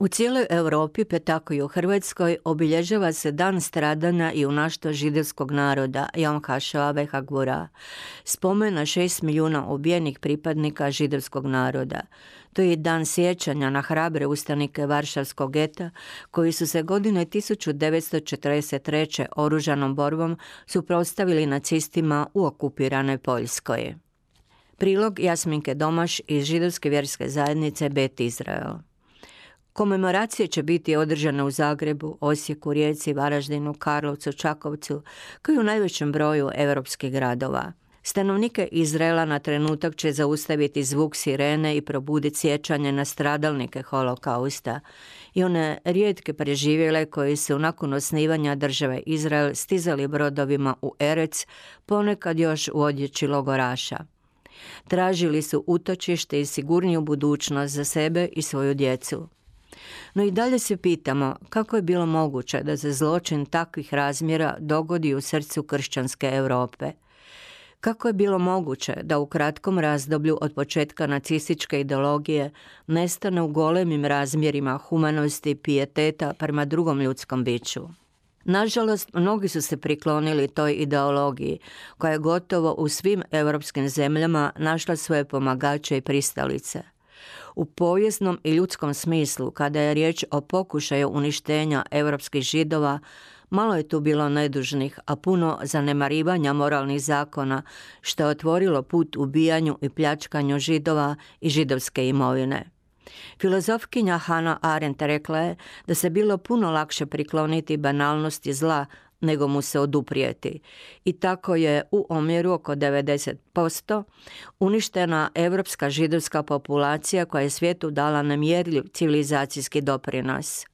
U cijeloj Europi, pa tako i u Hrvatskoj, obilježava se dan stradanja i unašto židovskog naroda, Jom HaShoah Hagvura, spomen na šest milijuna ubijenih pripadnika židovskog naroda. To je dan sjećanja na hrabre ustanike Varšavskog geta, koji su se godine 1943. oružanom borbom suprotstavili nacistima u okupiranoj Poljskoj. Prilog Jasminke Domaš iz židovske vjerske zajednice Bet Izrael. Komemoracije će biti održane u Zagrebu, Osijeku, Rijeci, Varaždinu, Karlovcu, Čakovcu, kao i u najvećem broju europskih gradova. Stanovnike Izraela na trenutak će zaustaviti zvuk sirene i probuditi sjećanje na stradalnike holokausta i one rijetke preživjele koji su nakon osnivanja države Izrael stizali brodovima u Erec, ponekad još u odjeći logoraša. Tražili su utočište i sigurniju budućnost za sebe i svoju djecu. No i dalje se pitamo kako je bilo moguće da se zločin takvih razmjera dogodi u srcu kršćanske Europe. Kako je bilo moguće da u kratkom razdoblju od početka nacističke ideologije nestane u golemim razmjerima humanosti i pijeteta prema drugom ljudskom biću? Nažalost, mnogi su se priklonili toj ideologiji, koja je gotovo u svim europskim zemljama našla svoje pomagače i pristalice – u povijesnom i ljudskom smislu, kada je riječ o pokušaju uništenja europskih židova, malo je tu bilo nedužnih, a puno zanemarivanja moralnih zakona, što je otvorilo put ubijanju i pljačkanju židova i židovske imovine. Filozofkinja Hannah Arendt rekla je da se bilo puno lakše prikloniti banalnosti zla nego mu se oduprijeti. I tako je u omjeru oko 90% uništena evropska židovska populacija koja je svijetu dala nemjerljiv civilizacijski doprinos.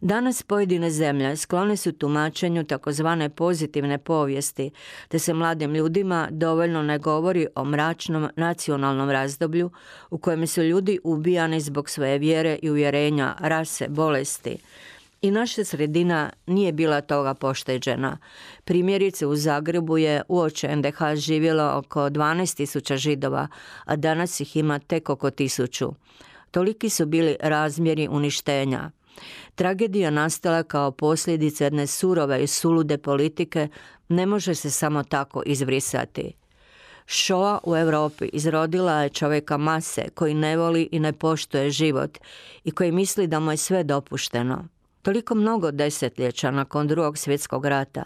Danas pojedine zemlje sklone su tumačenju takozvane pozitivne povijesti, te se mladim ljudima dovoljno ne govori o mračnom nacionalnom razdoblju u kojem su ljudi ubijani zbog svoje vjere i uvjerenja, rase, bolesti, i naša sredina nije bila toga pošteđena. Primjerice u Zagrebu je uoče NDH živjelo oko 12.000 židova, a danas ih ima tek oko tisuću. Toliki su bili razmjeri uništenja. Tragedija nastala kao posljedica jedne surove i sulude politike ne može se samo tako izbrisati. Šoa u Europi izrodila je čovjeka mase koji ne voli i ne poštuje život i koji misli da mu je sve dopušteno. Toliko mnogo desetljeća nakon drugog svjetskog rata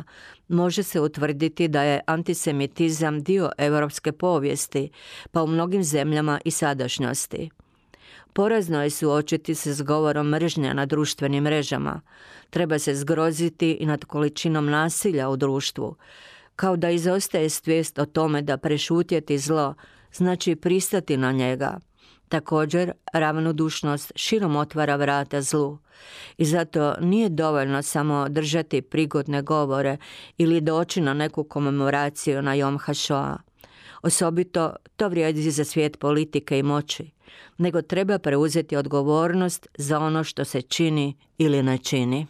može se utvrditi da je antisemitizam dio europske povijesti, pa u mnogim zemljama i sadašnjosti. Porazno je suočiti se s govorom mržnja na društvenim mrežama. Treba se zgroziti i nad količinom nasilja u društvu. Kao da izostaje svijest o tome da prešutjeti zlo znači pristati na njega – Također, ravnodušnost širom otvara vrata zlu i zato nije dovoljno samo držati prigodne govore ili doći na neku komemoraciju na Jom HaShoah. Osobito to vrijedi za svijet politike i moći, nego treba preuzeti odgovornost za ono što se čini ili ne čini.